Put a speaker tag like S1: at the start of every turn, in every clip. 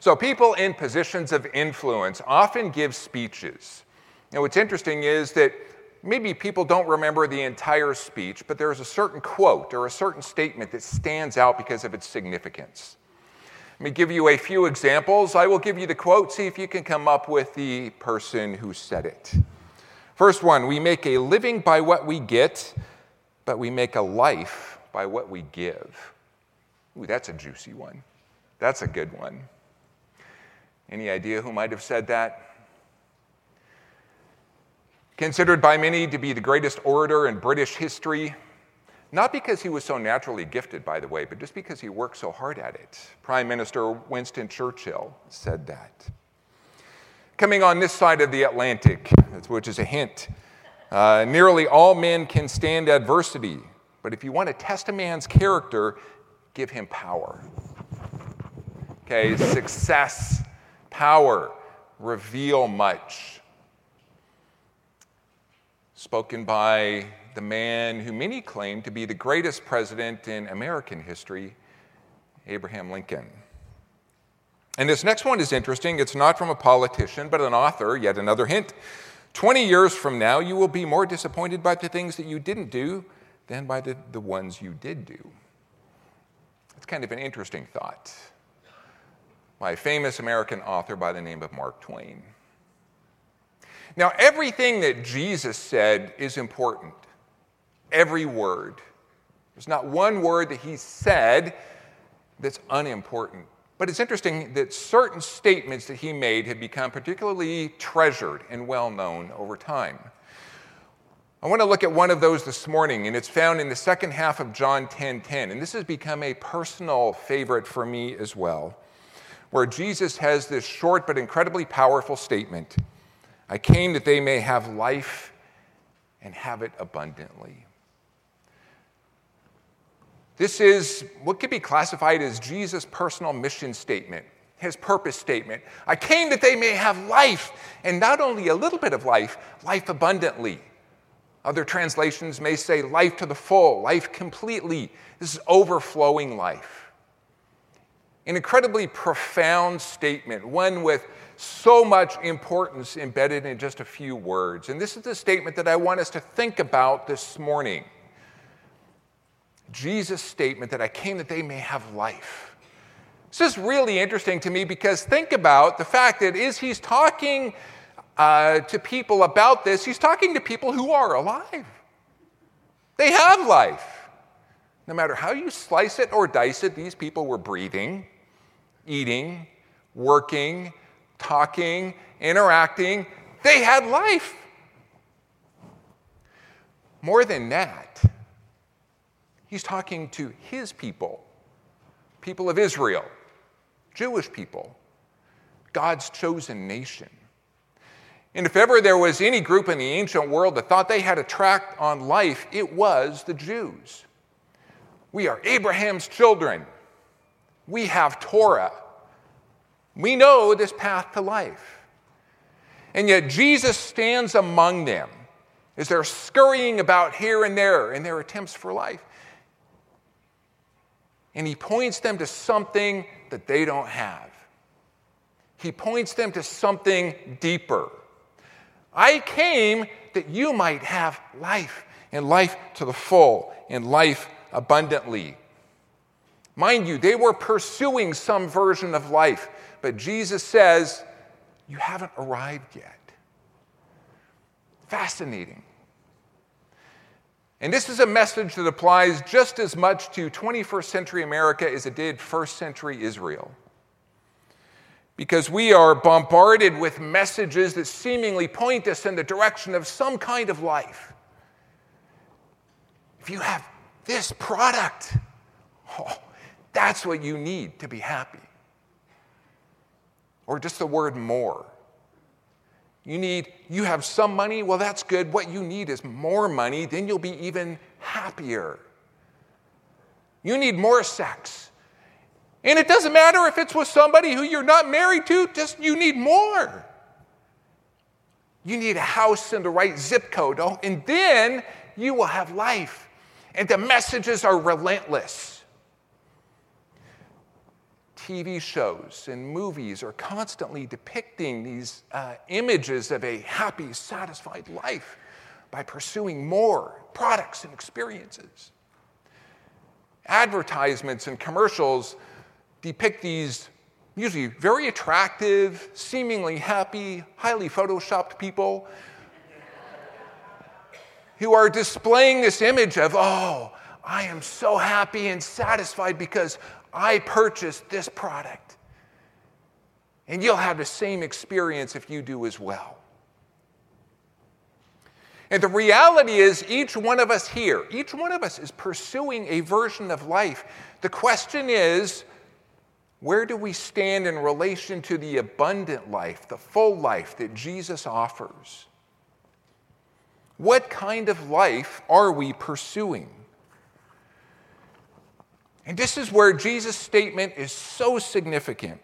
S1: So, people in positions of influence often give speeches. And what's interesting is that maybe people don't remember the entire speech, but there's a certain quote or a certain statement that stands out because of its significance. Let me give you a few examples. I will give you the quote, see if you can come up with the person who said it. First one We make a living by what we get, but we make a life by what we give. Ooh, that's a juicy one. That's a good one. Any idea who might have said that? Considered by many to be the greatest orator in British history, not because he was so naturally gifted, by the way, but just because he worked so hard at it. Prime Minister Winston Churchill said that. Coming on this side of the Atlantic, which is a hint, uh, nearly all men can stand adversity, but if you want to test a man's character, give him power. Okay, success power reveal much. Spoken by the man who many claim to be the greatest president in American history, Abraham Lincoln. And this next one is interesting. It's not from a politician, but an author, yet another hint. 20 years from now, you will be more disappointed by the things that you didn't do than by the, the ones you did do. It's kind of an interesting thought by a famous American author by the name of Mark Twain. Now, everything that Jesus said is important. Every word. There's not one word that he said that's unimportant. But it's interesting that certain statements that he made have become particularly treasured and well known over time. I want to look at one of those this morning, and it's found in the second half of John 10:10. 10, 10, and this has become a personal favorite for me as well where Jesus has this short but incredibly powerful statement I came that they may have life and have it abundantly. This is what could be classified as Jesus' personal mission statement, his purpose statement. I came that they may have life, and not only a little bit of life, life abundantly. Other translations may say life to the full, life completely. This is overflowing life. An incredibly profound statement, one with so much importance embedded in just a few words. And this is the statement that I want us to think about this morning. Jesus' statement that I came that they may have life. This is really interesting to me because think about the fact that as he's talking uh, to people about this, he's talking to people who are alive. They have life. No matter how you slice it or dice it, these people were breathing, eating, working, talking, interacting. They had life. More than that, he's talking to his people, people of Israel, Jewish people, God's chosen nation. And if ever there was any group in the ancient world that thought they had a track on life, it was the Jews. We are Abraham's children. We have Torah. We know this path to life. And yet Jesus stands among them as they're scurrying about here and there in their attempts for life. And he points them to something that they don't have. He points them to something deeper. I came that you might have life, and life to the full, and life abundantly. Mind you, they were pursuing some version of life, but Jesus says, You haven't arrived yet. Fascinating. And this is a message that applies just as much to 21st century America as it did first century Israel. Because we are bombarded with messages that seemingly point us in the direction of some kind of life. If you have this product, oh, that's what you need to be happy. Or just the word more. You need, you have some money, well, that's good. What you need is more money, then you'll be even happier. You need more sex. And it doesn't matter if it's with somebody who you're not married to, just you need more. You need a house in the right zip code, oh, and then you will have life. And the messages are relentless. TV shows and movies are constantly depicting these uh, images of a happy, satisfied life by pursuing more products and experiences. Advertisements and commercials depict these usually very attractive, seemingly happy, highly photoshopped people who are displaying this image of, oh, I am so happy and satisfied because I purchased this product. And you'll have the same experience if you do as well. And the reality is, each one of us here, each one of us is pursuing a version of life. The question is, where do we stand in relation to the abundant life, the full life that Jesus offers? What kind of life are we pursuing? And this is where Jesus' statement is so significant.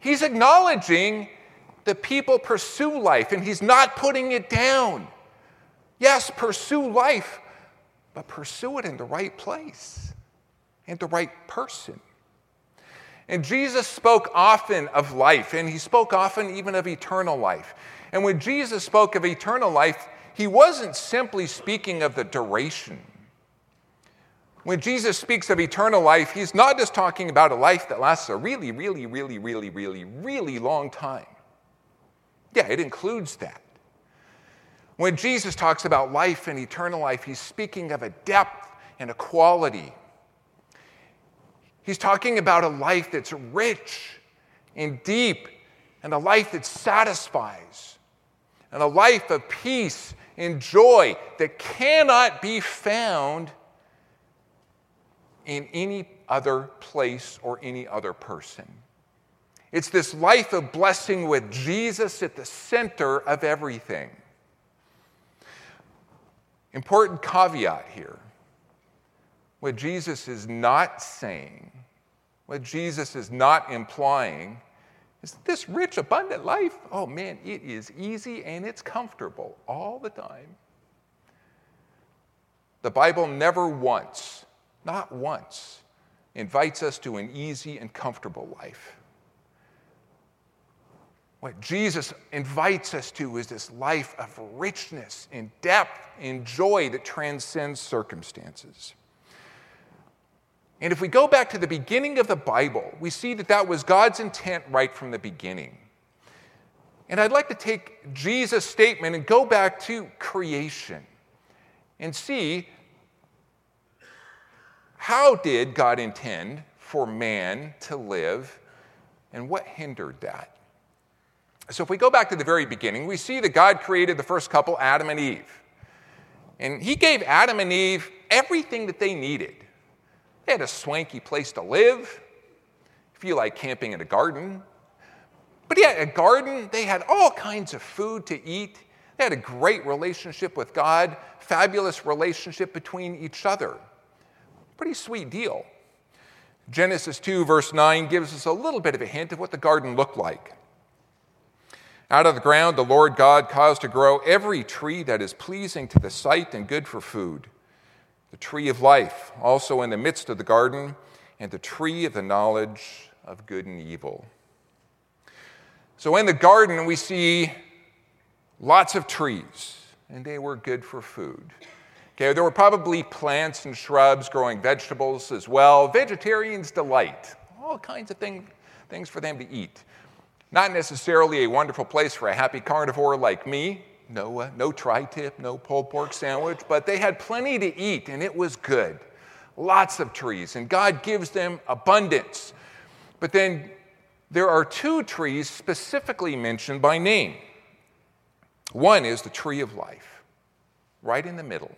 S1: He's acknowledging that people pursue life and he's not putting it down. Yes, pursue life, but pursue it in the right place and the right person. And Jesus spoke often of life, and he spoke often even of eternal life. And when Jesus spoke of eternal life, he wasn't simply speaking of the duration. When Jesus speaks of eternal life, he's not just talking about a life that lasts a really, really, really, really, really, really long time. Yeah, it includes that. When Jesus talks about life and eternal life, he's speaking of a depth and a quality He's talking about a life that's rich and deep, and a life that satisfies, and a life of peace and joy that cannot be found in any other place or any other person. It's this life of blessing with Jesus at the center of everything. Important caveat here. What Jesus is not saying what Jesus is not implying is this rich, abundant life, oh man, it is easy and it's comfortable all the time. The Bible never once, not once, invites us to an easy and comfortable life. What Jesus invites us to is this life of richness and depth and joy that transcends circumstances. And if we go back to the beginning of the Bible, we see that that was God's intent right from the beginning. And I'd like to take Jesus' statement and go back to creation and see how did God intend for man to live and what hindered that? So if we go back to the very beginning, we see that God created the first couple, Adam and Eve. And he gave Adam and Eve everything that they needed. They had a swanky place to live. If you like camping in a garden. But yeah, a garden, they had all kinds of food to eat. They had a great relationship with God, fabulous relationship between each other. Pretty sweet deal. Genesis 2, verse 9, gives us a little bit of a hint of what the garden looked like. Out of the ground, the Lord God caused to grow every tree that is pleasing to the sight and good for food the tree of life, also in the midst of the garden, and the tree of the knowledge of good and evil. So in the garden, we see lots of trees, and they were good for food. Okay, there were probably plants and shrubs growing vegetables as well. Vegetarians delight. All kinds of thing, things for them to eat. Not necessarily a wonderful place for a happy carnivore like me, no, uh, no tri tip, no pulled pork sandwich, but they had plenty to eat and it was good. Lots of trees, and God gives them abundance. But then there are two trees specifically mentioned by name. One is the tree of life, right in the middle.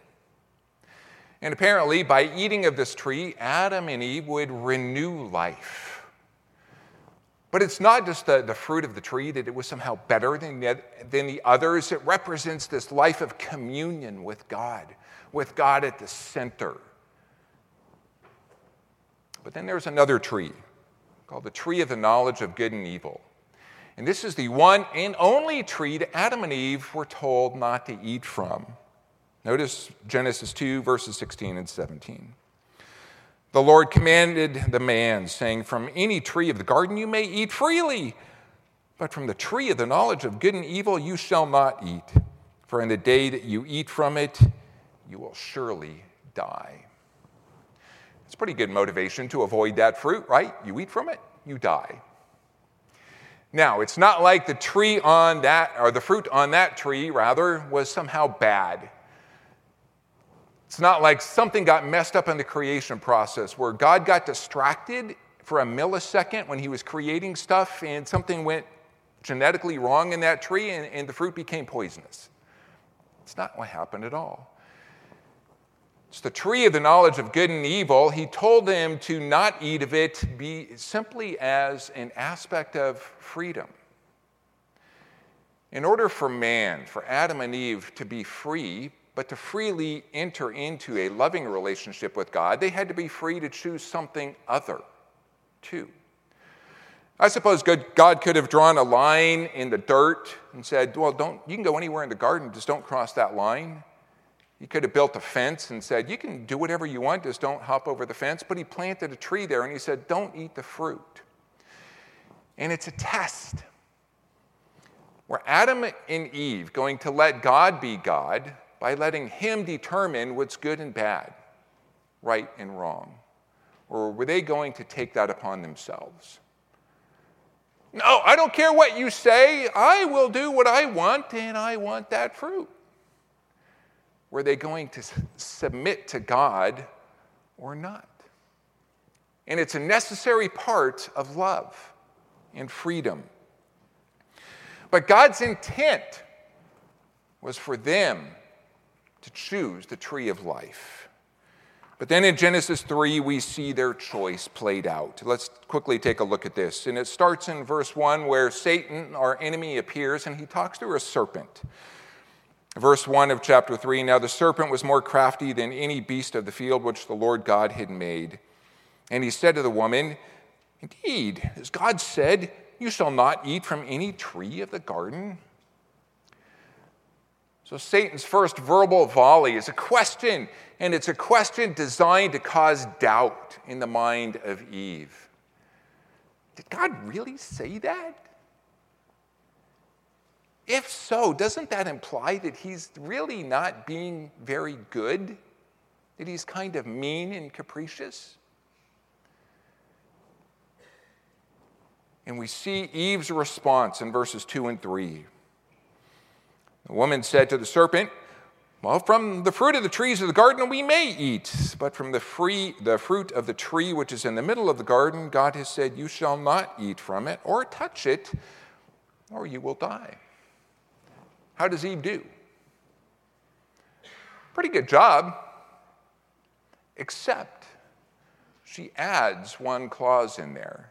S1: And apparently, by eating of this tree, Adam and Eve would renew life. But it's not just the, the fruit of the tree that it was somehow better than the, than the others. It represents this life of communion with God, with God at the center. But then there's another tree called the tree of the knowledge of good and evil. And this is the one and only tree that Adam and Eve were told not to eat from. Notice Genesis 2, verses 16 and 17. The Lord commanded the man, saying, From any tree of the garden you may eat freely, but from the tree of the knowledge of good and evil you shall not eat, for in the day that you eat from it, you will surely die. It's pretty good motivation to avoid that fruit, right? You eat from it, you die. Now, it's not like the tree on that, or the fruit on that tree, rather, was somehow bad. It's not like something got messed up in the creation process where God got distracted for a millisecond when he was creating stuff and something went genetically wrong in that tree and, and the fruit became poisonous. It's not what happened at all. It's the tree of the knowledge of good and evil. He told them to not eat of it be simply as an aspect of freedom. In order for man, for Adam and Eve to be free, but to freely enter into a loving relationship with God, they had to be free to choose something other, too. I suppose God could have drawn a line in the dirt and said, Well, don't, you can go anywhere in the garden, just don't cross that line. He could have built a fence and said, You can do whatever you want, just don't hop over the fence. But he planted a tree there and he said, Don't eat the fruit. And it's a test. Were Adam and Eve going to let God be God by letting Him determine what's good and bad, right and wrong? Or were they going to take that upon themselves? No, I don't care what you say. I will do what I want, and I want that fruit. Were they going to submit to God or not? And it's a necessary part of love and freedom. But God's intent was for them to choose the tree of life. But then in Genesis 3, we see their choice played out. Let's quickly take a look at this. And it starts in verse 1 where Satan, our enemy, appears and he talks to a serpent. Verse 1 of chapter 3 Now the serpent was more crafty than any beast of the field which the Lord God had made. And he said to the woman, Indeed, as God said, you shall not eat from any tree of the garden. So, Satan's first verbal volley is a question, and it's a question designed to cause doubt in the mind of Eve. Did God really say that? If so, doesn't that imply that he's really not being very good? That he's kind of mean and capricious? And we see Eve's response in verses 2 and 3. The woman said to the serpent, Well, from the fruit of the trees of the garden we may eat, but from the, free, the fruit of the tree which is in the middle of the garden, God has said, You shall not eat from it or touch it, or you will die. How does Eve do? Pretty good job, except she adds one clause in there.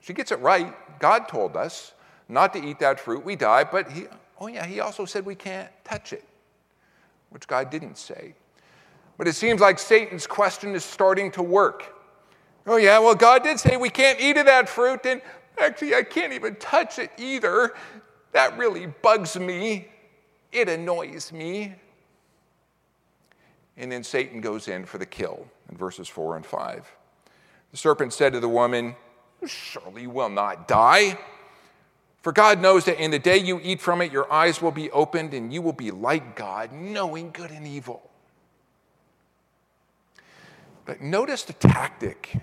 S1: She gets it right. God told us not to eat that fruit, we die, but he, Oh, yeah, he also said we can't touch it, which God didn't say. But it seems like Satan's question is starting to work. Oh, yeah, well, God did say we can't eat of that fruit, and actually, I can't even touch it either. That really bugs me. It annoys me. And then Satan goes in for the kill in verses 4 and 5. The serpent said to the woman, Surely will not die. For God knows that in the day you eat from it, your eyes will be opened and you will be like God, knowing good and evil. But notice the tactic.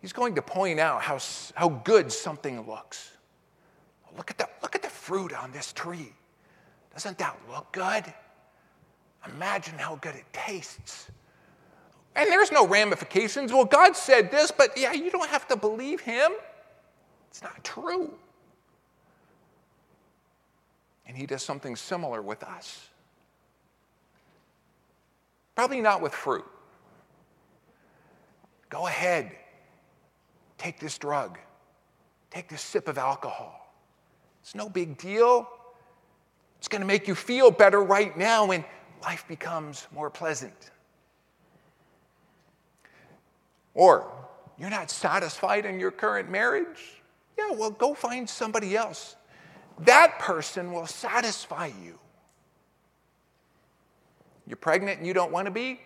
S1: He's going to point out how, how good something looks. Look at, the, look at the fruit on this tree. Doesn't that look good? Imagine how good it tastes. And there's no ramifications. Well, God said this, but yeah, you don't have to believe him. It's not true. And he does something similar with us. Probably not with fruit. Go ahead, take this drug, take this sip of alcohol. It's no big deal. It's going to make you feel better right now, and life becomes more pleasant. Or you're not satisfied in your current marriage. Yeah, well, go find somebody else. That person will satisfy you. You're pregnant and you don't want to be?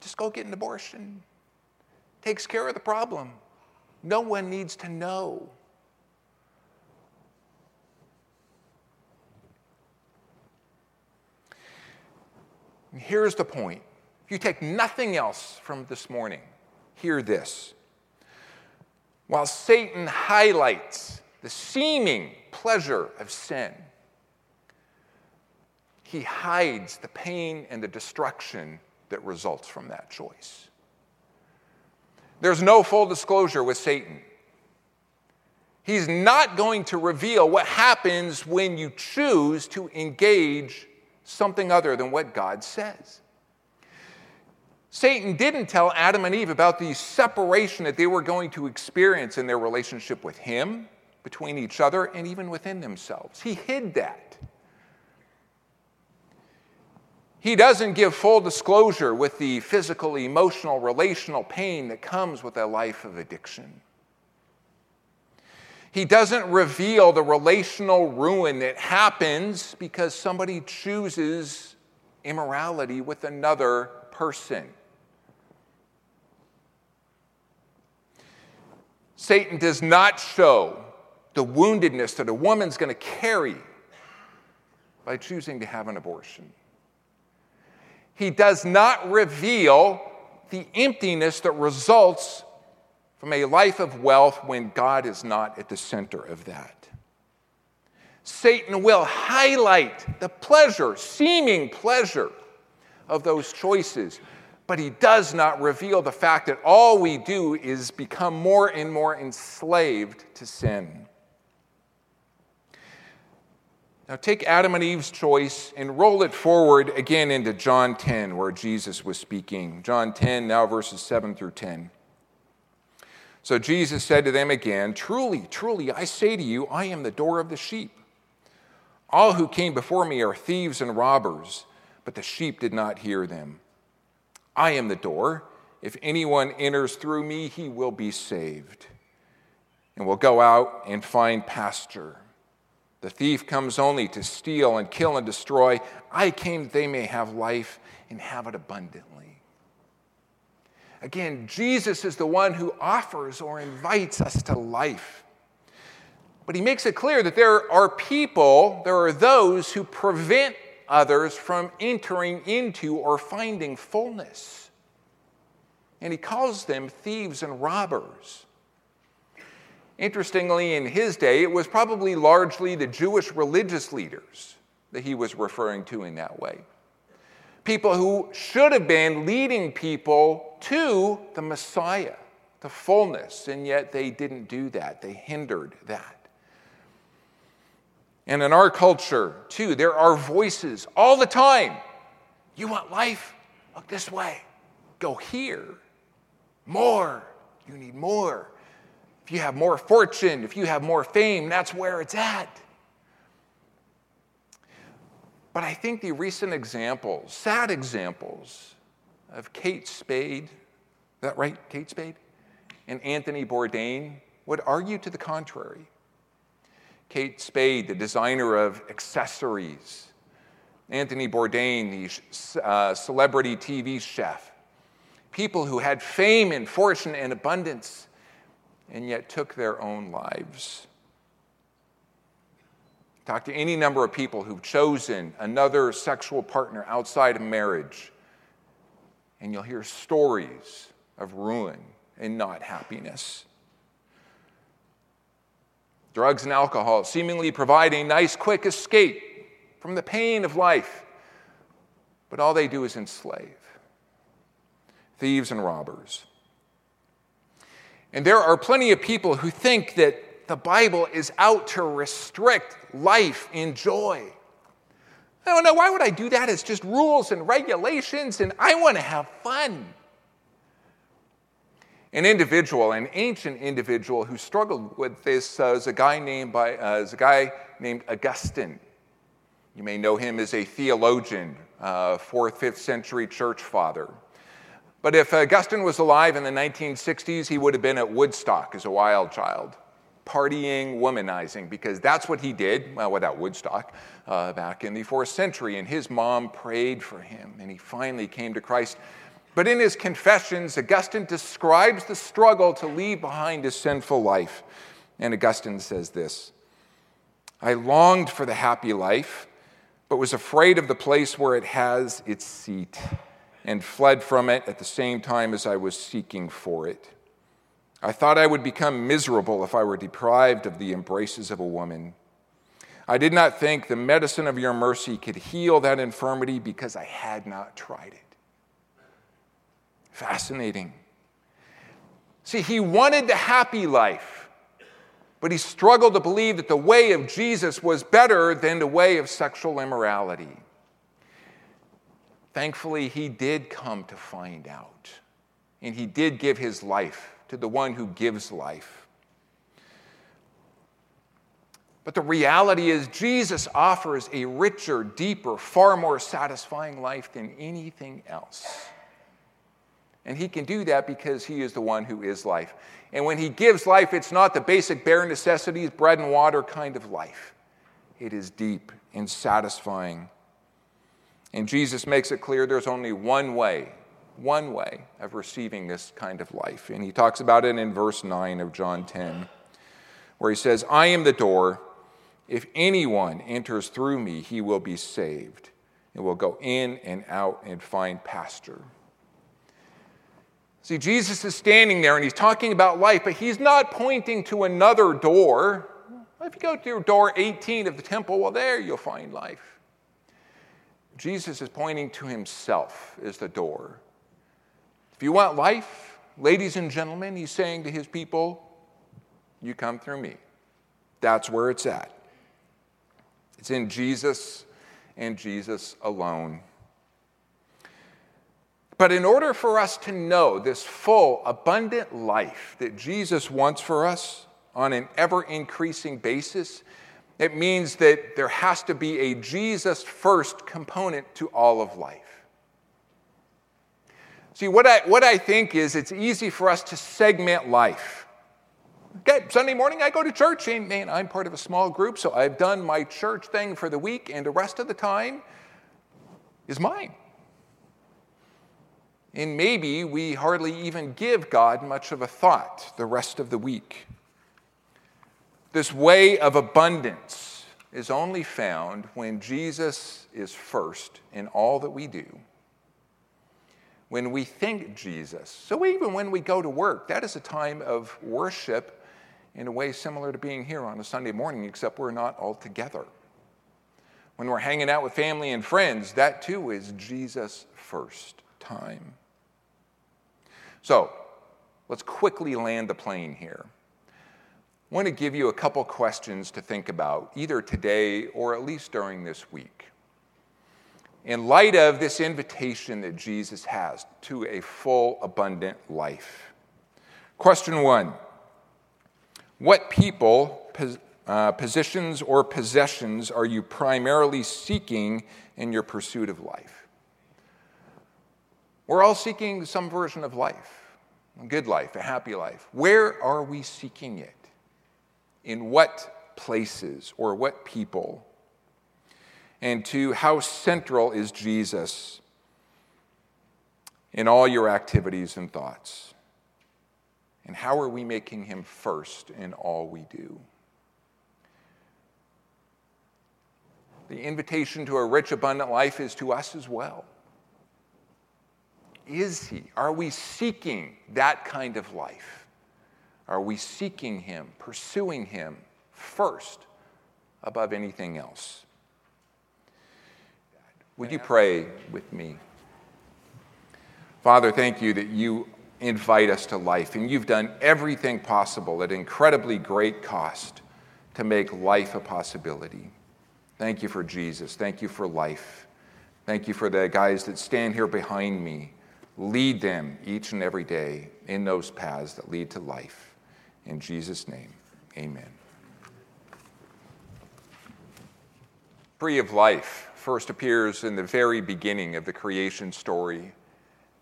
S1: Just go get an abortion. Takes care of the problem. No one needs to know. Here's the point. If you take nothing else from this morning, hear this. While Satan highlights the seeming pleasure of sin, he hides the pain and the destruction that results from that choice. There's no full disclosure with Satan. He's not going to reveal what happens when you choose to engage something other than what God says. Satan didn't tell Adam and Eve about the separation that they were going to experience in their relationship with him, between each other, and even within themselves. He hid that. He doesn't give full disclosure with the physical, emotional, relational pain that comes with a life of addiction. He doesn't reveal the relational ruin that happens because somebody chooses immorality with another person. Satan does not show the woundedness that a woman's going to carry by choosing to have an abortion. He does not reveal the emptiness that results from a life of wealth when God is not at the center of that. Satan will highlight the pleasure, seeming pleasure, of those choices but he does not reveal the fact that all we do is become more and more enslaved to sin. Now, take Adam and Eve's choice and roll it forward again into John 10, where Jesus was speaking. John 10, now verses 7 through 10. So Jesus said to them again, Truly, truly, I say to you, I am the door of the sheep. All who came before me are thieves and robbers, but the sheep did not hear them. I am the door. If anyone enters through me, he will be saved and will go out and find pasture. The thief comes only to steal and kill and destroy. I came that they may have life and have it abundantly. Again, Jesus is the one who offers or invites us to life. But he makes it clear that there are people, there are those who prevent others from entering into or finding fullness. And he calls them thieves and robbers. Interestingly, in his day, it was probably largely the Jewish religious leaders that he was referring to in that way. People who should have been leading people to the Messiah, the fullness, and yet they didn't do that. They hindered that. And in our culture, too, there are voices all the time. You want life? Look this way. Go here. More. You need more. If you have more fortune, if you have more fame, that's where it's at. But I think the recent examples, sad examples, of Kate Spade, is that right, Kate Spade? And Anthony Bourdain would argue to the contrary. Kate Spade, the designer of accessories, Anthony Bourdain, the uh, celebrity TV chef, people who had fame and fortune and abundance and yet took their own lives. Talk to any number of people who've chosen another sexual partner outside of marriage, and you'll hear stories of ruin and not happiness. Drugs and alcohol seemingly provide a nice, quick escape from the pain of life, but all they do is enslave thieves and robbers. And there are plenty of people who think that the Bible is out to restrict life in joy. I don't know, why would I do that? It's just rules and regulations, and I want to have fun. An individual, an ancient individual who struggled with this uh, is a guy named by uh, is a guy named Augustine. You may know him as a theologian, uh, fourth, fifth century church father. But if Augustine was alive in the 1960s, he would have been at Woodstock as a wild child, partying, womanizing, because that's what he did well, without Woodstock uh, back in the fourth century. And his mom prayed for him, and he finally came to Christ But in his confessions, Augustine describes the struggle to leave behind his sinful life. And Augustine says this I longed for the happy life, but was afraid of the place where it has its seat, and fled from it at the same time as I was seeking for it. I thought I would become miserable if I were deprived of the embraces of a woman. I did not think the medicine of your mercy could heal that infirmity because I had not tried it. Fascinating. See, he wanted the happy life, but he struggled to believe that the way of Jesus was better than the way of sexual immorality. Thankfully, he did come to find out, and he did give his life to the one who gives life. But the reality is, Jesus offers a richer, deeper, far more satisfying life than anything else. And he can do that because he is the one who is life. And when he gives life, it's not the basic bare necessities, bread and water kind of life. It is deep and satisfying. And Jesus makes it clear there's only one way one way of receiving this kind of life. And he talks about it in verse 9 of John 10, where he says, I am the door. If anyone enters through me, he will be saved and will go in and out and find pasture. See, Jesus is standing there and he's talking about life, but he's not pointing to another door. If you go to door 18 of the temple, well, there you'll find life. Jesus is pointing to himself as the door. If you want life, ladies and gentlemen, he's saying to his people, you come through me. That's where it's at. It's in Jesus and Jesus alone. But in order for us to know this full, abundant life that Jesus wants for us on an ever increasing basis, it means that there has to be a Jesus first component to all of life. See, what I, what I think is it's easy for us to segment life. Okay, Sunday morning I go to church, and man, I'm part of a small group, so I've done my church thing for the week, and the rest of the time is mine. And maybe we hardly even give God much of a thought the rest of the week. This way of abundance is only found when Jesus is first in all that we do when we think Jesus. So even when we go to work, that is a time of worship in a way similar to being here on a Sunday morning, except we're not all together. When we're hanging out with family and friends, that too is Jesus' first time. So let's quickly land the plane here. I want to give you a couple questions to think about, either today or at least during this week in light of this invitation that Jesus has to a full, abundant life. Question one What people, uh, positions, or possessions are you primarily seeking in your pursuit of life? We're all seeking some version of life, a good life, a happy life. Where are we seeking it? In what places or what people? And to how central is Jesus in all your activities and thoughts? And how are we making him first in all we do? The invitation to a rich, abundant life is to us as well. Is he? Are we seeking that kind of life? Are we seeking him, pursuing him first above anything else? Would you pray with me? Father, thank you that you invite us to life, and you've done everything possible at incredibly great cost to make life a possibility. Thank you for Jesus. Thank you for life. Thank you for the guys that stand here behind me. Lead them each and every day in those paths that lead to life. In Jesus' name, amen. Tree of life first appears in the very beginning of the creation story.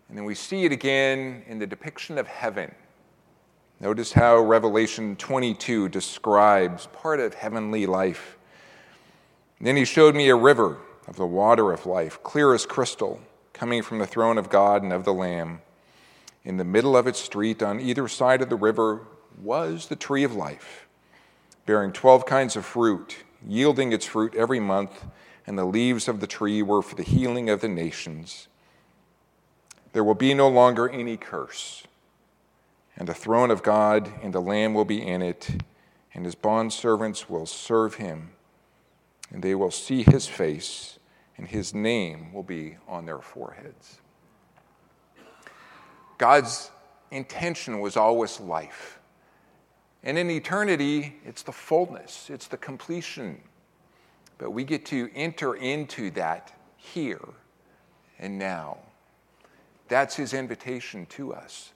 S1: And then we see it again in the depiction of heaven. Notice how Revelation 22 describes part of heavenly life. Then he showed me a river of the water of life, clear as crystal coming from the throne of God and of the Lamb. In the middle of its street, on either side of the river, was the tree of life, bearing 12 kinds of fruit, yielding its fruit every month, and the leaves of the tree were for the healing of the nations. There will be no longer any curse, and the throne of God and the Lamb will be in it, and his bondservants will serve him, and they will see his face, and his name will be on their foreheads. God's intention was always life. And in eternity, it's the fullness, it's the completion. But we get to enter into that here and now. That's his invitation to us.